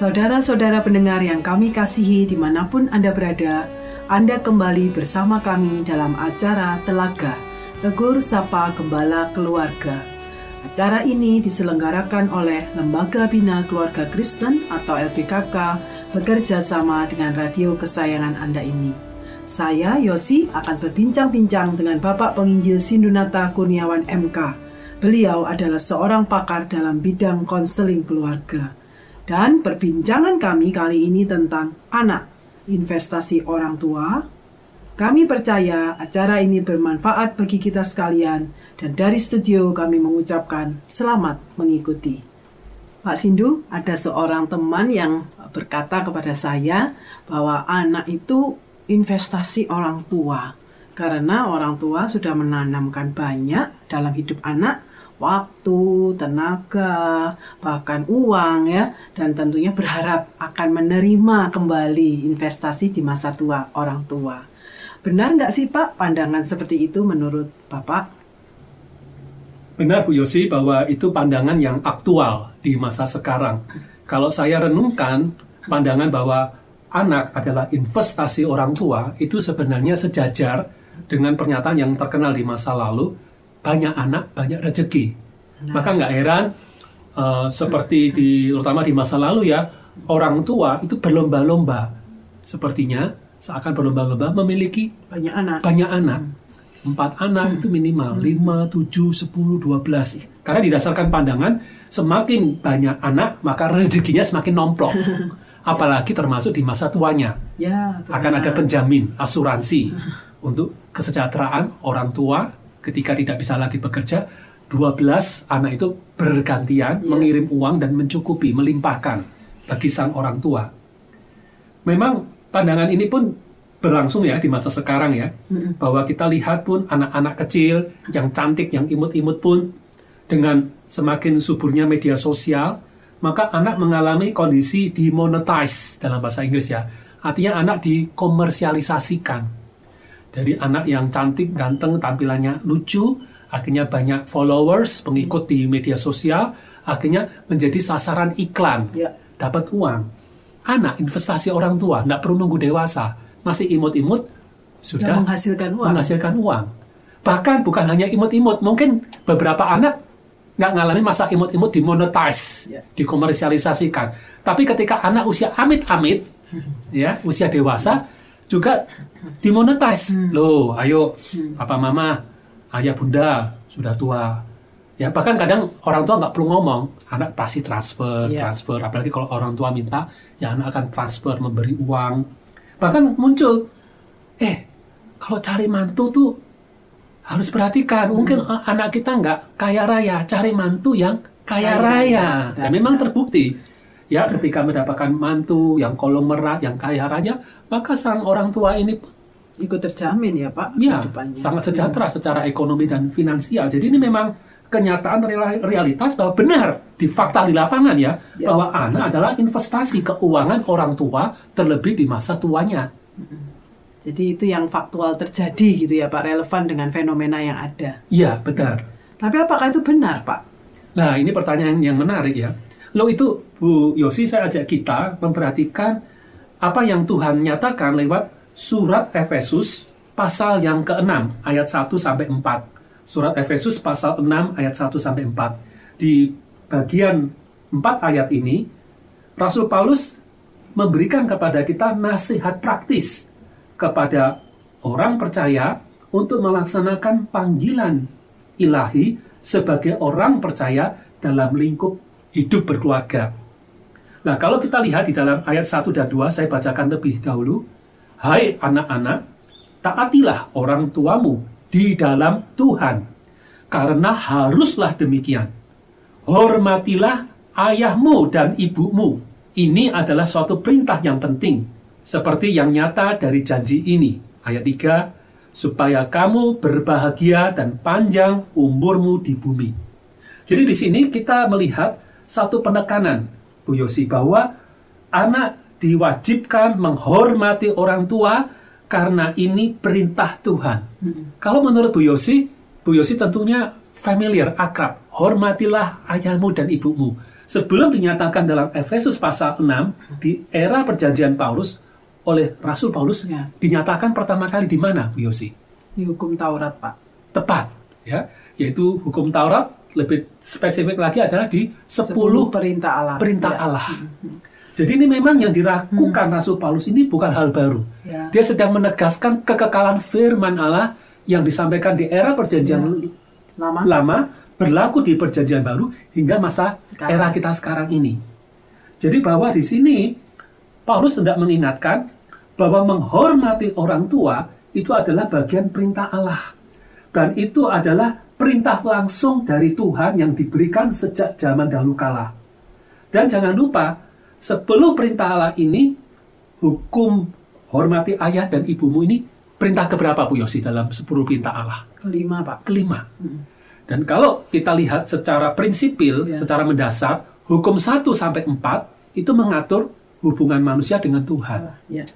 Saudara-saudara pendengar yang kami kasihi di mana pun Anda berada, Anda kembali bersama kami dalam acara Telaga, Tegur Sapa Gembala Keluarga. Acara ini diselenggarakan oleh Lembaga Bina Keluarga Kristen atau LBKK bekerja sama dengan radio kesayangan Anda ini. Saya, Yosi, akan berbincang-bincang dengan Bapak Penginjil Sindunata Kurniawan MK. Beliau adalah seorang pakar dalam bidang konseling keluarga. Dan perbincangan kami kali ini tentang anak, investasi orang tua. Kami percaya acara ini bermanfaat bagi kita sekalian dan dari studio kami mengucapkan selamat mengikuti. Pak Sindu, ada seorang teman yang berkata kepada saya bahwa anak itu investasi orang tua. Karena orang tua sudah menanamkan banyak dalam hidup anak, waktu, tenaga, bahkan uang ya, dan tentunya berharap akan menerima kembali investasi di masa tua orang tua. Benar nggak sih Pak pandangan seperti itu menurut Bapak? Benar Bu Yosi bahwa itu pandangan yang aktual di masa sekarang. Kalau saya renungkan pandangan bahwa anak adalah investasi orang tua itu sebenarnya sejajar dengan pernyataan yang terkenal di masa lalu banyak anak banyak rezeki. Nah. Maka nggak heran uh, seperti di terutama di masa lalu ya orang tua itu berlomba-lomba sepertinya seakan berlomba-lomba memiliki banyak anak. Banyak anak. Empat anak hmm. itu minimal hmm. lima, tujuh, sepuluh, dua belas. Karena didasarkan pandangan semakin banyak anak maka rezekinya semakin nomplok. Apalagi termasuk di masa tuanya. Ya, akan ada penjamin asuransi untuk kesejahteraan orang tua ketika tidak bisa lagi bekerja 12 anak itu bergantian yeah. mengirim uang dan mencukupi, melimpahkan bagi sang orang tua. Memang pandangan ini pun berlangsung ya di masa sekarang ya, mm-hmm. bahwa kita lihat pun anak-anak kecil yang cantik, yang imut-imut pun dengan semakin suburnya media sosial, maka anak mengalami kondisi demonetize dalam bahasa Inggris ya. Artinya anak dikomersialisasikan. Dari anak yang cantik, ganteng, tampilannya lucu, akhirnya banyak followers, pengikut di media sosial, akhirnya menjadi sasaran iklan, ya. dapat uang. Anak investasi orang tua, tidak perlu nunggu dewasa, masih imut-imut sudah menghasilkan uang. menghasilkan uang. Bahkan bukan hanya imut-imut, mungkin beberapa anak nggak ngalami masa imut-imut dimonetize, ya. dikomersialisasikan. Tapi ketika anak usia amit-amit, ya usia dewasa juga dimonetize. Hmm. Loh, ayo hmm. papa mama ayah bunda sudah tua. Ya bahkan kadang orang tua nggak perlu ngomong, anak pasti transfer, yeah. transfer. Apalagi kalau orang tua minta, ya anak akan transfer memberi uang. Bahkan muncul, eh kalau cari mantu tuh harus perhatikan. Hmm. Mungkin anak kita nggak kaya raya, cari mantu yang kaya, kaya raya. Dan memang terbukti ya ketika mendapatkan mantu yang kolong merat, yang kaya raya, maka sang orang tua ini ikut terjamin ya Pak. Ya, sangat sejahtera hmm. secara ekonomi dan finansial. Jadi ini memang kenyataan realitas bahwa benar di fakta di lapangan ya, ya. bahwa anak adalah investasi keuangan orang tua terlebih di masa tuanya. Jadi itu yang faktual terjadi gitu ya Pak, relevan dengan fenomena yang ada. Iya, benar. Tapi apakah itu benar Pak? Nah, ini pertanyaan yang menarik ya. Lo itu Bu Yosi saya ajak kita memperhatikan apa yang Tuhan nyatakan lewat surat Efesus pasal yang ke-6 ayat 1 sampai 4. Surat Efesus pasal 6 ayat 1 sampai 4. Di bagian 4 ayat ini Rasul Paulus memberikan kepada kita nasihat praktis kepada orang percaya untuk melaksanakan panggilan ilahi sebagai orang percaya dalam lingkup hidup berkeluarga. Nah, kalau kita lihat di dalam ayat 1 dan 2, saya bacakan lebih dahulu. Hai anak-anak, taatilah orang tuamu di dalam Tuhan, karena haruslah demikian. Hormatilah ayahmu dan ibumu. Ini adalah suatu perintah yang penting, seperti yang nyata dari janji ini. Ayat 3, supaya kamu berbahagia dan panjang umurmu di bumi. Jadi di sini kita melihat satu penekanan, Bu Yosi, bahwa anak diwajibkan menghormati orang tua karena ini perintah Tuhan. Hmm. Kalau menurut Bu Yosi, Bu Yosi tentunya familiar, akrab. Hormatilah ayahmu dan ibumu. sebelum dinyatakan dalam Efesus pasal 6 di era perjanjian Paulus oleh Rasul Paulus Ya. dinyatakan pertama kali di mana, Bu Yosi? Di hukum Taurat, Pak. Tepat, ya, yaitu hukum Taurat lebih spesifik lagi adalah di 10 perintah Allah. perintah Ya. Hmm. Allah. Jadi ini memang yang diragukan Rasul Paulus ini bukan hal baru. Ya. Dia sedang menegaskan kekekalan firman Allah yang disampaikan di era perjanjian Lama. lama berlaku di perjanjian baru hingga masa Sekarang. era kita sekarang ini. Jadi bahwa di sini Paulus hendak mengingatkan bahwa menghormati orang tua itu adalah bagian perintah Allah. Dan itu adalah perintah langsung dari Tuhan yang diberikan sejak zaman dahulu kala. Dan jangan lupa, sepuluh perintah Allah ini, hukum hormati ayah dan ibumu ini, perintah keberapa Bu Yosi dalam sepuluh perintah Allah? Kelima, Pak. kelima. Dan kalau kita lihat secara prinsipil, Ya. secara mendasar, hukum 1 sampai 4 itu mengatur hubungan manusia dengan Tuhan. Ya.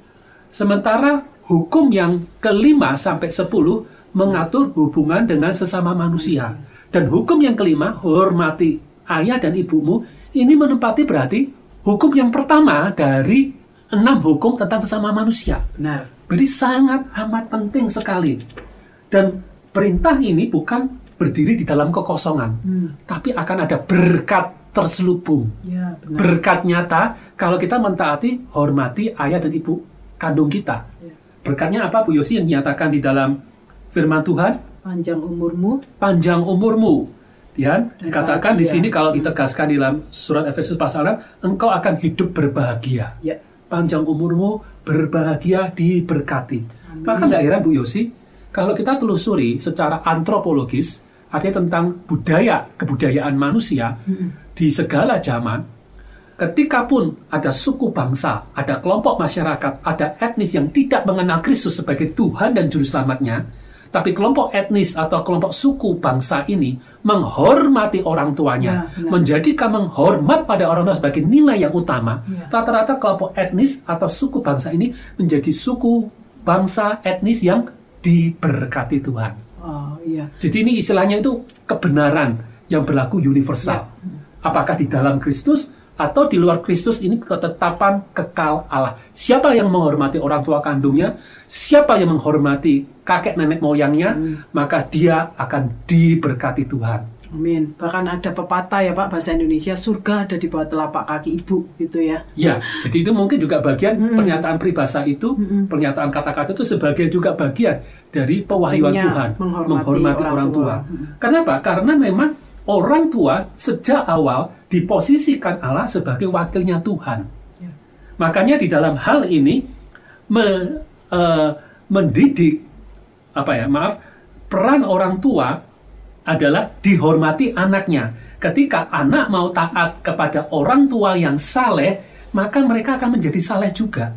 Sementara hukum yang kelima sampai 10 mengatur hubungan dengan sesama manusia. Dan hukum yang kelima, hormati ayah dan ibumu, ini menempati berarti hukum yang pertama dari enam hukum tentang sesama manusia. Benar. Jadi sangat amat penting sekali. Dan perintah ini bukan berdiri di dalam kekosongan, Hmm. tapi akan ada berkat terselubung. Ya, benar. Berkat nyata kalau kita mentaati, hormati ayah dan ibu kandung kita. Ya. Berkatnya apa Bu Yosi yang dinyatakan di dalam firman Tuhan? Panjang umurmu. Panjang umurmu. Ya, dikatakan di sini kalau ditegaskan di dalam surat Efesus pasal 6, engkau akan hidup berbahagia Ya. panjang umurmu, berbahagia, diberkati. Bahkan nggak heran Bu Yosi, kalau kita telusuri secara antropologis, artinya tentang budaya, kebudayaan manusia di segala zaman, ketika pun ada suku bangsa, ada kelompok masyarakat, ada etnis yang tidak mengenal Kristus sebagai Tuhan dan Juru Selamatnya, tapi kelompok etnis atau kelompok suku bangsa ini menghormati orang tuanya, Ya, menjadikan menghormat pada orang tua sebagai nilai yang utama. Ya. Rata-rata kelompok etnis atau suku bangsa ini menjadi suku bangsa etnis yang diberkati Tuhan. Oh, iya. Jadi ini istilahnya itu kebenaran yang berlaku universal. Apakah di dalam Kristus atau di luar Kristus ini ketetapan kekal Allah. Siapa yang menghormati orang tua kandungnya, siapa yang menghormati kakek nenek moyangnya, maka dia akan diberkati Tuhan. Amin. Bahkan ada pepatah ya Pak bahasa Indonesia, surga ada di bawah telapak kaki ibu gitu ya. Ya, jadi itu mungkin juga bagian pernyataan peribahasa itu, pernyataan kata-kata itu sebagai juga bagian dari pewahyuan Tuhan, menghormati orang orang, tua. tua. Kenapa? Karena memang orang tua sejak awal diposisikan Allah sebagai wakilnya Tuhan. Ya. Makanya di dalam hal ini me- eh, mendidik apa ya, maaf, peran orang tua adalah dihormati anaknya. Ketika anak mau taat kepada orang tua yang saleh, maka mereka akan menjadi saleh juga.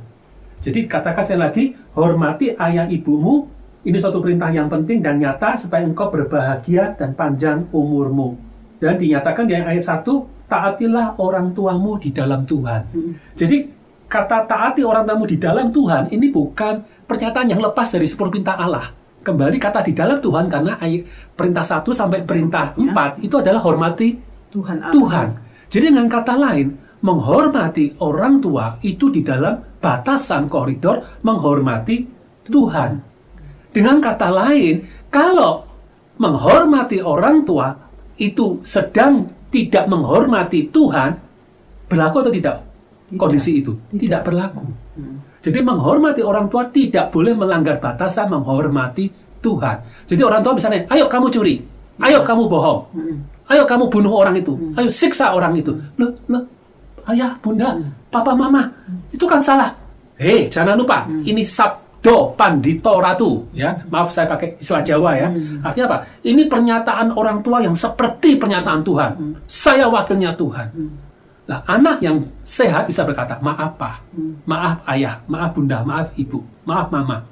Jadi katakan saya lagi, hormati ayah ibumu. Ini suatu perintah yang penting dan nyata supaya engkau berbahagia dan panjang umurmu. Dan dinyatakan di ayat 1, taatilah orang tuamu di dalam Tuhan. Jadi kata taati orang tuamu di dalam Tuhan ini bukan pernyataan yang lepas dari sepuluh perintah Allah. Kembali kata di dalam Tuhan karena ayat perintah 1 sampai perintah 4 itu adalah hormati Tuhan Allah. Tuhan. Jadi dengan kata lain, menghormati orang tua itu di dalam batasan koridor menghormati Tuhan. Dengan kata lain, kalau menghormati orang tua itu sedang tidak menghormati Tuhan, berlaku atau tidak? Tidak. Kondisi itu tidak, berlaku. Jadi menghormati orang tua tidak boleh melanggar batasan menghormati Tuhan. Jadi orang tua misalnya, ayo kamu curi, ayo kamu bohong, ayo kamu bunuh orang itu, ayo siksa orang itu. Loh, loh, ayah, bunda, papa, mama, itu kan salah. Hei, jangan lupa, ini sabdo pandito ratu, ya. Maaf saya pakai istilah Jawa ya. Artinya apa? Ini pernyataan orang tua yang seperti pernyataan Tuhan. Saya wakilnya Tuhan. Nah, anak yang sehat bisa berkata, maaf pak, maaf ayah, maaf bunda, maaf ibu, maaf mama.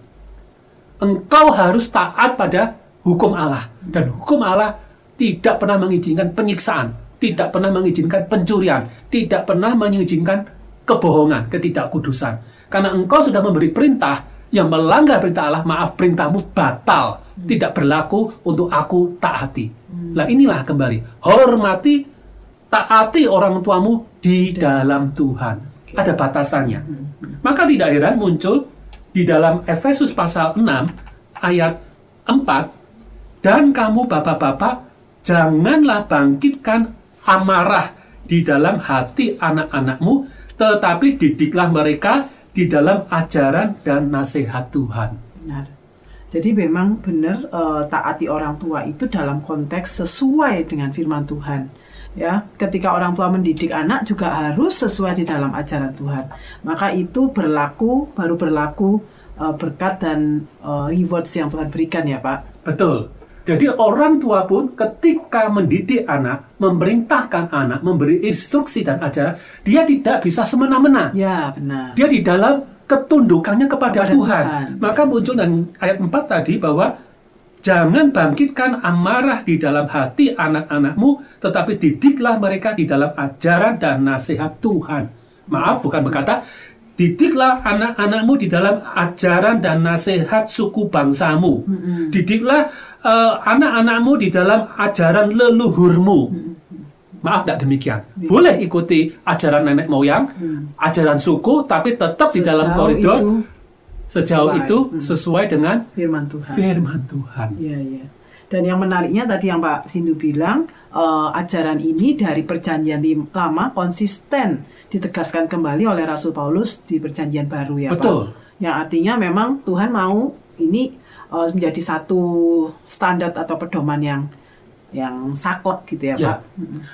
Engkau harus taat pada hukum Allah. Dan hukum Allah tidak pernah mengizinkan penyiksaan, tidak pernah mengizinkan pencurian, tidak pernah mengizinkan kebohongan, ketidakkudusan. Karena engkau sudah memberi perintah yang melanggar perintah Allah, maaf perintahmu batal, tidak berlaku untuk aku taati. Nah inilah kembali, hormati taati orang tuamu di dalam Tuhan. Oke. Ada batasannya. Hmm. Maka tidak heran muncul di dalam Efesus pasal 6 ayat 4 dan kamu bapak-bapak janganlah bangkitkan amarah di dalam hati anak-anakmu tetapi didiklah mereka di dalam ajaran dan nasihat Tuhan. Benar. Jadi memang benar eh, taati orang tua itu dalam konteks sesuai dengan firman Tuhan. Ya, ketika orang tua mendidik anak juga harus sesuai di dalam ajaran Tuhan. Maka itu berlaku baru berlaku eh, berkat dan eh, rewards yang Tuhan berikan ya, Pak. Betul. Jadi orang tua pun ketika mendidik anak, memerintahkan anak, memberi instruksi dan ajaran, dia tidak bisa semena-mena. Ya, benar. Dia di dalam ketundukannya kepada, Kepada Tuhan. Tuhan. Maka muncul dan ayat 4 tadi bahwa jangan bangkitkan amarah di dalam hati anak-anakmu, tetapi didiklah mereka di dalam ajaran dan nasihat Tuhan. Maaf, bukan berkata didiklah anak-anakmu di dalam ajaran dan nasihat suku bangsamu. Didiklah eh, anak-anakmu di dalam ajaran leluhurmu. Maaf, tidak demikian. Boleh ikuti ajaran nenek moyang, ajaran suku, tapi tetap di dalam Sejauh koridor itu sejauh sesuai. itu Hmm. sesuai dengan firman Tuhan. firman Tuhan. Iya, iya. Dan yang menariknya tadi yang Pak Sindu bilang, eh, ajaran ini dari perjanjian lama konsisten ditegaskan kembali oleh Rasul Paulus di perjanjian baru ya Betul. Pak. Yang artinya memang Tuhan mau ini eh, menjadi satu standar atau pedoman yang yang saklek gitu ya, Ya. Pak.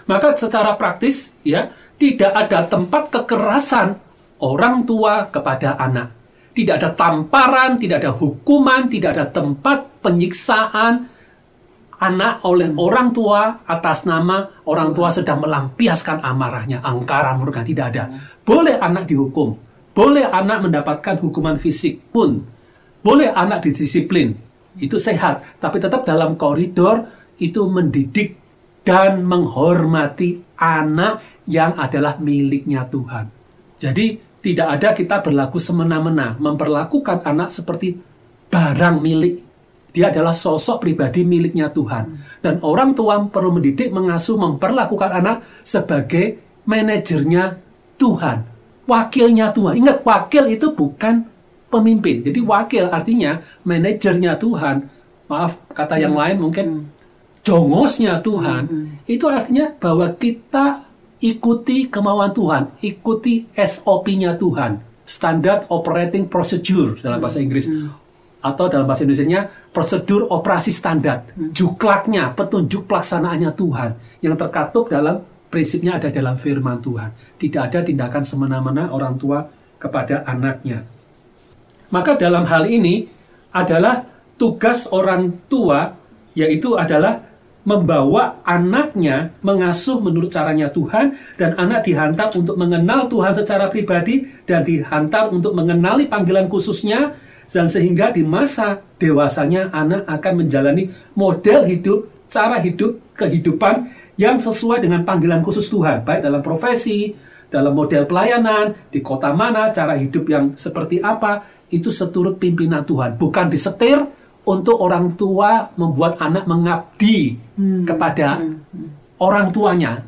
Maka secara praktis ya tidak ada tempat kekerasan orang tua kepada anak. Tidak ada tamparan, tidak ada hukuman, tidak ada tempat penyiksaan anak oleh orang tua atas nama orang tua sedang melampiaskan amarahnya, angkara murka tidak ada. Boleh anak dihukum, boleh anak mendapatkan hukuman fisik pun, boleh anak didisiplin, itu sehat, tapi tetap dalam koridor itu mendidik dan menghormati anak yang adalah miliknya Tuhan. Jadi tidak ada kita berlaku semena-mena, memperlakukan anak seperti barang milik. Dia adalah sosok pribadi miliknya Tuhan. Dan orang tua perlu mendidik, mengasuh, memperlakukan anak sebagai manajernya Tuhan. Wakilnya Tuhan. Ingat, wakil itu bukan pemimpin. Jadi wakil artinya manajernya Tuhan. Maaf, kata yang lain mungkin jongosnya Tuhan. Itu artinya bahwa kita ikuti kemauan Tuhan, ikuti SOP-nya Tuhan, Standard Operating Procedure dalam bahasa Inggris. Atau dalam bahasa Indonesia prosedur operasi standar, juklaknya, petunjuk pelaksanaannya Tuhan yang terkatup dalam prinsipnya ada dalam firman Tuhan. Tidak ada tindakan semena-mena orang tua kepada anaknya. Maka dalam hal ini adalah tugas orang tua yaitu adalah membawa anaknya mengasuh menurut caranya Tuhan dan anak dihantar untuk mengenal Tuhan secara pribadi dan dihantar untuk mengenali panggilan khususnya dan sehingga di masa dewasanya anak akan menjalani model hidup, cara hidup, kehidupan yang sesuai dengan panggilan khusus Tuhan, baik dalam profesi, dalam model pelayanan, di kota mana, cara hidup yang seperti apa, itu seturut pimpinan Tuhan, bukan disetir untuk orang tua membuat anak mengabdi kepada orang tuanya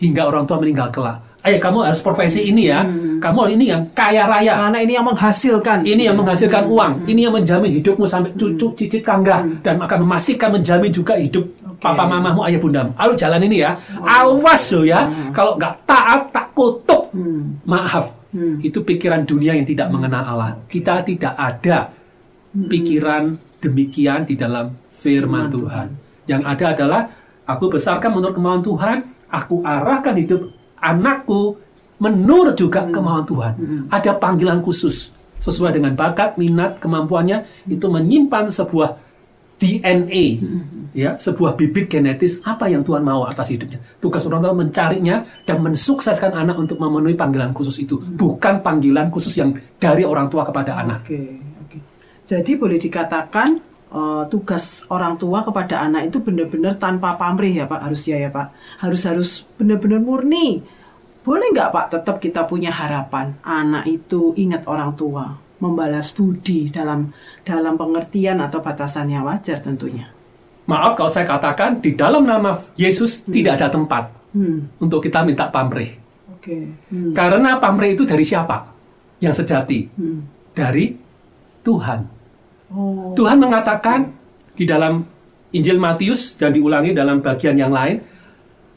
hingga orang tua meninggal kelak. Ayo kamu harus profesi ini ya, kamu ini yang kaya raya, Karena ini yang menghasilkan. ini yang menghasilkan uang, ini yang menjamin hidupmu sampai cucu, cicit, kangga, dan akan memastikan menjamin juga hidup papa mamamu, ayah bundamu. Ayo jalan ini ya, awas lo ya, kalau nggak taat tak kutuk. Maaf, itu pikiran dunia yang tidak mengenal Allah. Kita tidak ada pikiran demikian di dalam firman Tuhan. Yang ada adalah aku besarkan menurut kemauan Tuhan, aku arahkan hidup anakku menurut juga kemauan Tuhan. Ada panggilan khusus sesuai dengan bakat, minat, kemampuannya itu menyimpan sebuah DNA, ya, sebuah bibit genetis apa yang Tuhan mau atas hidupnya. Tugas orang tua mencarinya dan mensukseskan anak untuk memenuhi panggilan khusus itu, bukan panggilan khusus yang dari orang tua kepada anak. Oke, oke. Jadi boleh dikatakan eh, tugas orang tua kepada anak itu benar-benar tanpa pamrih ya Pak, harus ya ya Pak. Harus harus benar-benar murni. Boleh nggak Pak tetap kita punya harapan anak itu ingat orang tua, membalas budi dalam dalam pengertian atau batasan yang wajar tentunya. Maaf kalau saya katakan di dalam nama Yesus tidak ada tempat. Hmm. untuk kita minta pamrih. Oke. Hmm. Karena pamrih itu dari siapa? Yang sejati. Hmm. Dari Tuhan. Oh. Tuhan mengatakan di dalam Injil Matius dan diulangi dalam bagian yang lain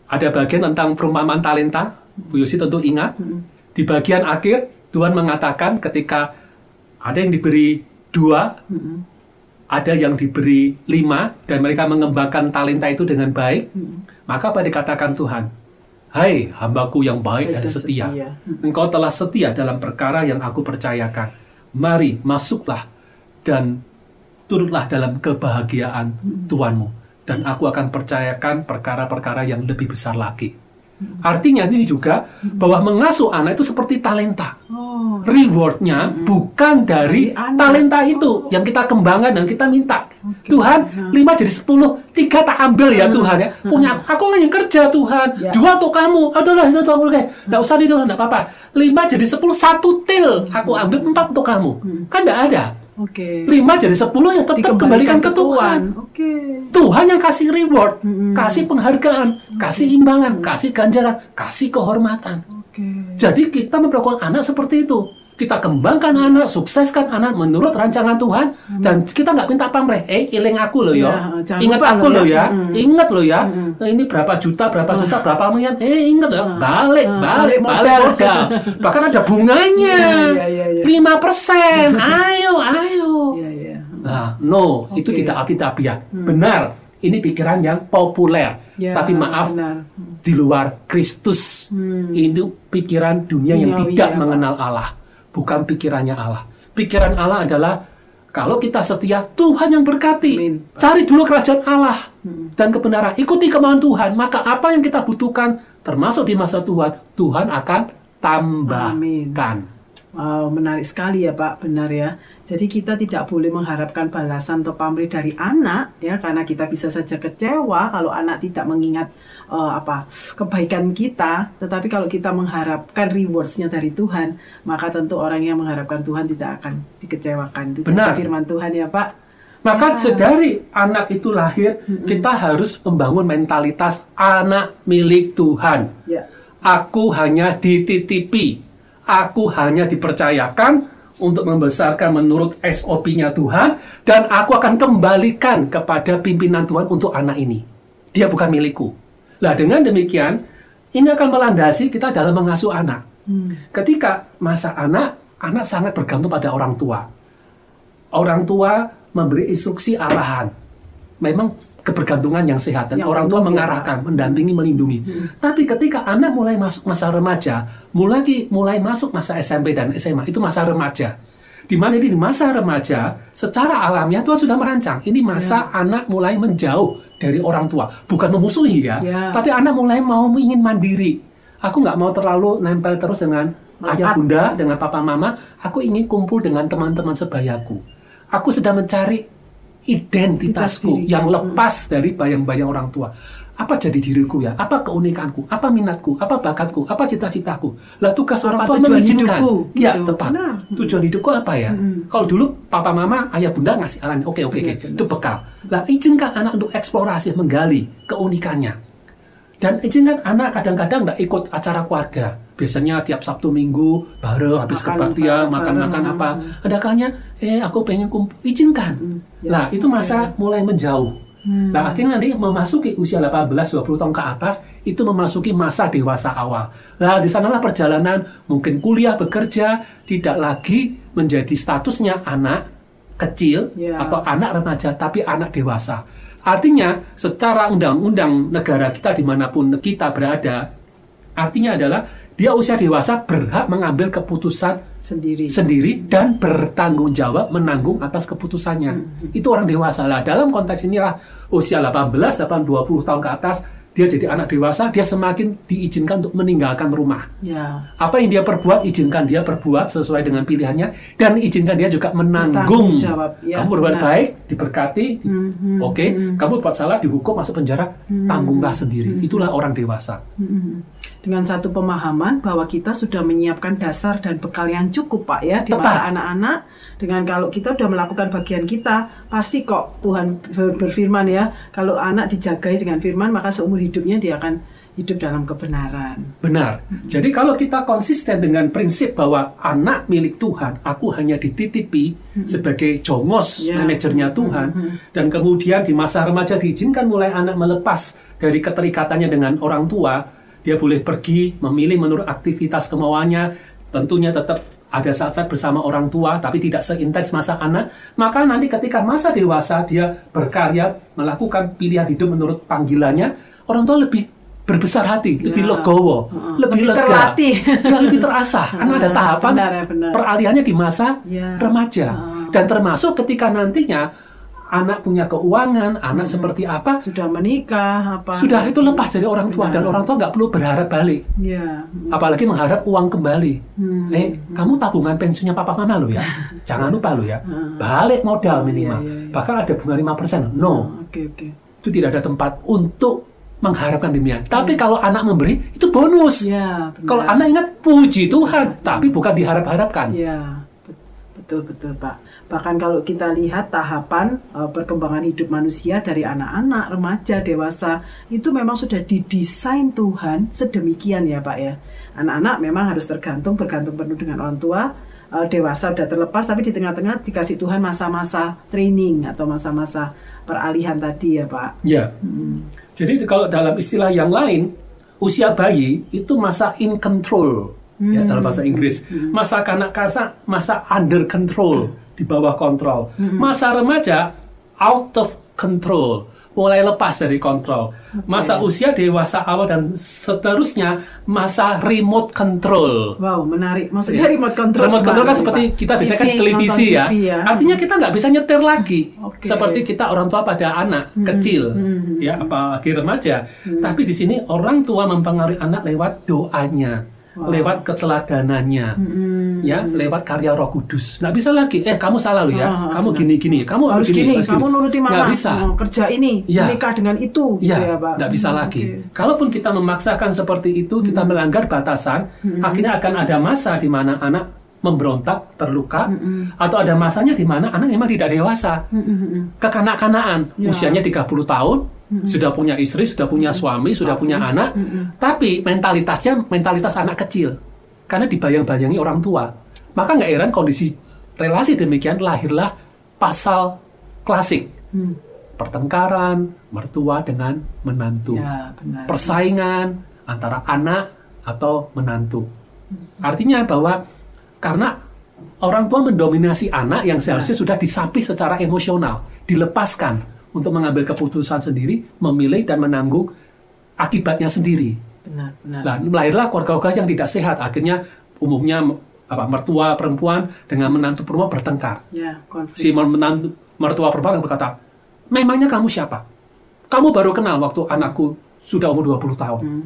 ada bagian tentang perumpamaan talenta. Bu Yosi tentu ingat. Hmm. Di bagian akhir Tuhan mengatakan ketika ada yang diberi dua, Hmm. ada yang diberi lima dan mereka mengembangkan talenta itu dengan baik, Hmm. maka apa dikatakan Tuhan? Hai hambaku yang baik dan setia. Engkau telah setia dalam perkara yang aku percayakan. Mari masuklah dan turutlah dalam kebahagiaan Tuhanmu. Dan aku akan percayakan perkara-perkara yang lebih besar lagi. Artinya ini juga bahwa mengasuh anak itu seperti talenta. Oh. Rewardnya bukan dari talenta itu yang kita kembangkan dan kita minta. Tuhan, Hmm. lima jadi sepuluh, tiga tak ambil ya Tuhan ya. Punya aku, aku yang kerja Tuhan. Ya. Dua untuk kamu, adalah itu untuk oke. Nggak usah itu, nggak apa-apa. Lima jadi sepuluh, satu til. Aku ambil empat untuk kamu. Kan nggak ada. Oke. Lima jadi sepuluh ya tetap kembalikan ke Tuhan. Oke. Tuhan yang kasih reward, Mm-mm. kasih penghargaan, kasih imbangan, kasih ganjaran, kasih kehormatan. Oke. Jadi kita memperlakukan anak seperti itu. Kita kembangkan anak, sukseskan anak menurut rancangan Tuhan, dan kita nggak minta pamrih. Eh, iling aku loh ya. Ya, ingat aku loh ya. ya. Mm. Ingat loh ya. Mm. Ini berapa juta, berapa juta, berapa miliar. Eh, ingat loh. Balik, Ah, balik, balik balik modal. modal. Bahkan ada bunganya. Iya, iya, iya. Lima persen. Ayo, ayo. Iya. Nah, no, itu Oke. tidak alkitabiah. Benar, ini pikiran yang populer. Ya, Tapi maaf, benar. di luar Kristus. Hmm. Ini pikiran dunia yang tidak ya, mengenal Allah, bukan pikirannya Allah. Pikiran Allah adalah kalau kita setia, Tuhan yang berkati. Amin. Cari dulu kerajaan Allah Hmm. dan kebenaran. Ikuti kemauan Tuhan. Maka apa yang kita butuhkan, termasuk di masa Tuhan, Tuhan akan tambahkan. Wow, menarik sekali ya Pak, benar ya. Jadi kita tidak boleh mengharapkan balasan atau pamrih dari anak ya, karena kita bisa saja kecewa kalau anak tidak mengingat eh, apa kebaikan kita. Tetapi kalau kita mengharapkan rewards-nya dari Tuhan, maka tentu orang yang mengharapkan Tuhan tidak akan dikecewakan. Itu Benar. firman Tuhan ya Pak. Maka Ya. sedari anak itu lahir, kita harus membangun mentalitas anak milik Tuhan. Ya. Aku hanya dititipi, aku hanya dipercayakan untuk membesarkan menurut SOP-nya Tuhan, dan aku akan kembalikan kepada pimpinan Tuhan untuk anak ini. Dia bukan milikku. Nah, dengan demikian, ini akan melandasi kita dalam mengasuh anak. Hmm. Ketika masa anak, anak sangat bergantung pada orang tua. Orang tua memberi instruksi arahan. Memang kebergantungan yang sehat dan Yang orang tua ya, mengarahkan, mendampingi, melindungi. Tapi ketika anak mulai masuk masa remaja, mulai mulai masuk masa SMP dan SMA, itu masa remaja. Di mana ini di masa remaja, secara alamiah Tuhan sudah merancang. Ini masa anak mulai menjauh dari orang tua, bukan memusuhi ya, Ya. tapi anak mulai mau ingin mandiri. Aku nggak mau terlalu nempel terus dengan ayah bunda, dengan papa mama. Aku ingin kumpul dengan teman-teman sebayaku. Aku sedang mencari identitasku yang lepas dari bayang-bayang orang tua. Apa jadi diriku ya? Apa keunikanku? Apa minatku? Apa bakatku? Apa cita-citaku? Lah tugas orang Apa tua tujuan mengizinkan. hidupku? Iya, Gitu. tepat. Benar. Tujuan hidupku apa ya? Mm-mm. Kalau dulu papa mama, ayah bunda ngasih arahan, oke oke oke, Benar, benar. itu bekal. Lah izinkan anak untuk eksplorasi, menggali keunikannya. Dan izinkan anak kadang-kadang nggak ikut acara keluarga. Biasanya tiap Sabtu Minggu bareng habis kebaktian, makan-makan apa. Ada kalanya, eh aku pengen kumpul, izinkan. Hmm, ya, Nah, itu masa mulai menjauh. Hmm. Nah, akhirnya nanti memasuki usia 18-20 tahun ke atas, itu memasuki masa dewasa awal. Nah, di sanalah perjalanan, mungkin kuliah, bekerja, tidak lagi menjadi statusnya anak kecil Ya. atau anak remaja, tapi anak dewasa. Artinya, secara undang-undang negara kita di mana pun kita berada, artinya adalah dia usia dewasa berhak mengambil keputusan Sendiri. sendiri dan bertanggung jawab menanggung atas keputusannya. Itu orang dewasa lah. Dalam konteks inilah usia 18, 18, 20 tahun ke atas dia jadi anak dewasa, dia semakin diizinkan untuk meninggalkan rumah. ya. Apa yang dia perbuat, izinkan dia perbuat sesuai dengan pilihannya dan izinkan dia juga menanggung. Jawab, ya, kamu berbuat benar. baik, diberkati, Mhm, oke. Kamu berbuat salah, dihukum masuk penjara, tanggunglah sendiri. Itulah orang dewasa. Mm-mm. Dengan satu pemahaman bahwa kita sudah menyiapkan dasar dan bekal yang cukup Pak ya di masa anak-anak. Dengan kalau kita sudah melakukan bagian kita, pasti kok Tuhan ber- berfirman ya, kalau anak dijagai dengan firman maka seumur hidupnya dia akan hidup dalam kebenaran. Benar. Jadi kalau kita konsisten dengan prinsip bahwa anak milik Tuhan, aku hanya dititipi sebagai jongos Ya. manajernya Tuhan, dan kemudian di masa remaja diizinkan mulai anak melepas dari keterikatannya dengan orang tua, dia boleh pergi memilih menurut aktivitas kemauannya, tentunya tetap ada saat-saat bersama orang tua, tapi tidak seintens masa anak. Maka nanti ketika masa dewasa dia berkarya, melakukan pilihan hidup menurut panggilannya, orang tua lebih berbesar hati, lebih Ya. legowo, Heeh. lebih, Lebih lega, terlatih. ya, lebih terasa. Karena ada tahapan benar ya, benar. peralihannya di masa Ya. remaja, Heeh. dan termasuk ketika nantinya anak punya keuangan, anak seperti apa, Sudah menikah apa? sudah itu lepas dari orang tua dan Benar. orang tua nggak perlu berharap balik, Ya. apalagi mengharap uang kembali. Hmm. Eh, kamu tabungan pensiunnya papa mama lo ya, jangan lupa lo ya, balik modal minimal, iya, iya. bahkan ada bunga 5%. No, Oke oke. itu tidak ada tempat untuk mengharapkan demikian. Tapi kalau anak memberi itu bonus. Ya. benar. Kalau anak ingat puji Tuhan, tapi bukan diharap-harapkan. Ya, bet- betul betul Pak. Bahkan kalau kita lihat tahapan eh, perkembangan hidup manusia dari anak-anak, remaja, dewasa itu memang sudah didesain Tuhan sedemikian ya Pak ya. Anak-anak memang harus tergantung bergantung penuh dengan orang tua. Eh, dewasa sudah terlepas tapi di tengah-tengah dikasih Tuhan masa-masa training atau masa-masa peralihan tadi ya Pak. Ya. Jadi itu kalau dalam istilah yang lain, usia bayi itu masa in control ya dalam bahasa Inggris. Masa kanak-kanak masa under control, di bawah kontrol. Masa remaja out of control, mulai lepas dari kontrol. Masa usia dewasa awal dan seterusnya masa remote control. Wow, menarik. Maksudnya remote control. Remote control kan seperti Pak? kita bisa kan televisi ya. TV ya. Artinya kita nggak bisa nyetir lagi. Oke. Seperti kita orang tua pada anak kecil, ya apalagi remaja. Tapi di sini orang tua mempengaruhi anak lewat doanya, lewat keteladanannya, ya lewat karya Roh Kudus. Nggak bisa lagi. Eh kamu salah lo ya. Ah, kamu benar. gini gini. Kamu harus gini, harus kamu nuruti mama, Nggak bisa. Oh, kerja ini, Iya. menikah dengan itu, gitu Ya, ya Pak. nggak bisa Hmm, lagi. oke. Kalaupun kita memaksakan seperti itu, kita melanggar batasan, akhirnya akan ada masa di mana anak memberontak, terluka, atau ada masanya di mana anak memang tidak dewasa, Hmm, hmm, hmm. kekanak-kanaan, Ya. usianya 30 tahun, sudah punya istri, sudah punya suami, sudah punya anak, tapi mentalitasnya mentalitas anak kecil, karena dibayang-bayangi orang tua. Maka nggak heran kondisi relasi demikian lahirlah pasal klasik. Hmm. pertengkaran mertua dengan menantu. Ya, benar. persaingan antara anak atau menantu. Artinya bahwa karena orang tua mendominasi anak yang seharusnya sudah disapih secara emosional, dilepaskan untuk mengambil keputusan sendiri, memilih dan menanggung akibatnya sendiri. benar, benar. Nah, lahirlah keluarga-keluarga yang tidak sehat. Akhirnya umumnya apa mertua perempuan dengan menantu perempuan bertengkar. Ya, konflik. Si menantu mertua perempuan berkata, "Memangnya kamu siapa? Kamu baru kenal waktu anakku sudah umur 20 tahun." Hmm.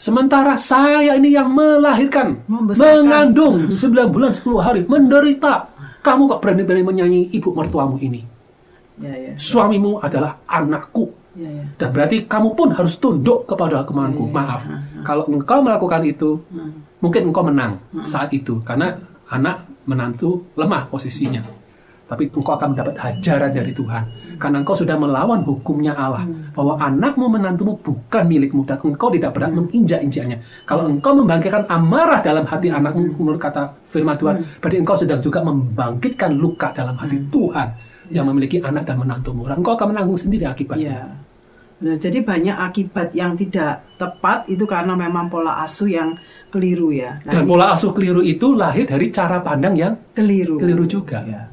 Sementara saya ini yang melahirkan, Membesarkan. mengandung 9 bulan 10 hari, menderita. Kamu kok berani-berani menyanyi ibu mertuamu ini? Ya, ya, Suamimu adalah anakku. ya, ya. Dan berarti kamu pun harus tunduk kepada kemauanku. Iya, Maaf, iya. kalau engkau melakukan itu, Hmm. mungkin engkau menang saat itu. Karena anak menantu lemah posisinya. Tapi engkau akan mendapat hajaran dari Tuhan. Karena engkau sudah melawan hukumnya Allah. Bahwa anakmu menantumu bukan milikmu. Dan engkau tidak berhak menginjak-injaknya. Kalau engkau membangkitkan amarah dalam hati anakmu, menurut kata firman Tuhan, berarti engkau sedang juga membangkitkan luka dalam hati Tuhan. Yang memiliki anak dan menantumu. Dan engkau akan menanggung sendiri akibatnya. Iya. Nah, jadi banyak akibat yang tidak tepat itu karena memang pola asuh yang keliru ya. Nah, Dan pola asuh keliru itu lahir dari cara pandang yang keliru. keliru juga. Ya.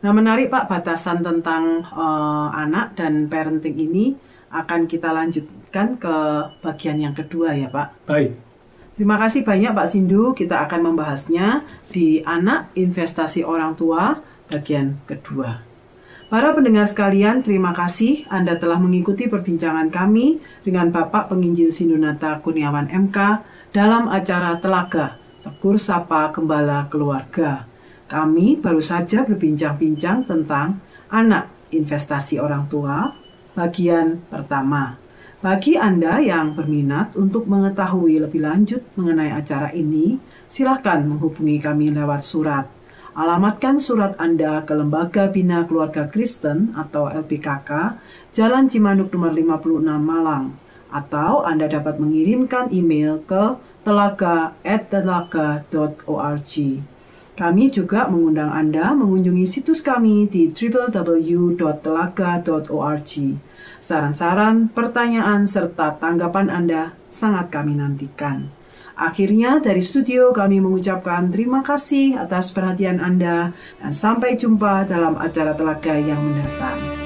Nah, menarik Pak batasan tentang eh, anak dan parenting ini akan kita lanjutkan ke bagian yang kedua ya Pak. Baik. Terima kasih banyak Pak Sindu. Kita akan membahasnya di anak investasi orang tua bagian kedua. Para pendengar sekalian, terima kasih Anda telah mengikuti perbincangan kami dengan Bapak Penginjil Sindunata Kurniawan MK dalam acara Telaga Tegur Sapa Gembala Keluarga. Kami baru saja berbincang-bincang tentang anak investasi orang tua bagian pertama. Bagi Anda yang berminat untuk mengetahui lebih lanjut mengenai acara ini, silakan menghubungi kami lewat surat. Alamatkan surat Anda ke Lembaga Bina Keluarga Kristen atau LPKK, Jalan Cimanuk nomor 56 Malang. Atau Anda dapat mengirimkan email ke telaga@telaga.org. Kami juga mengundang Anda mengunjungi situs kami di www.telaga.org. Saran-saran, pertanyaan, serta tanggapan Anda sangat kami nantikan. Akhirnya dari studio kami mengucapkan terima kasih atas perhatian Anda dan sampai jumpa dalam acara telaga yang mendatang.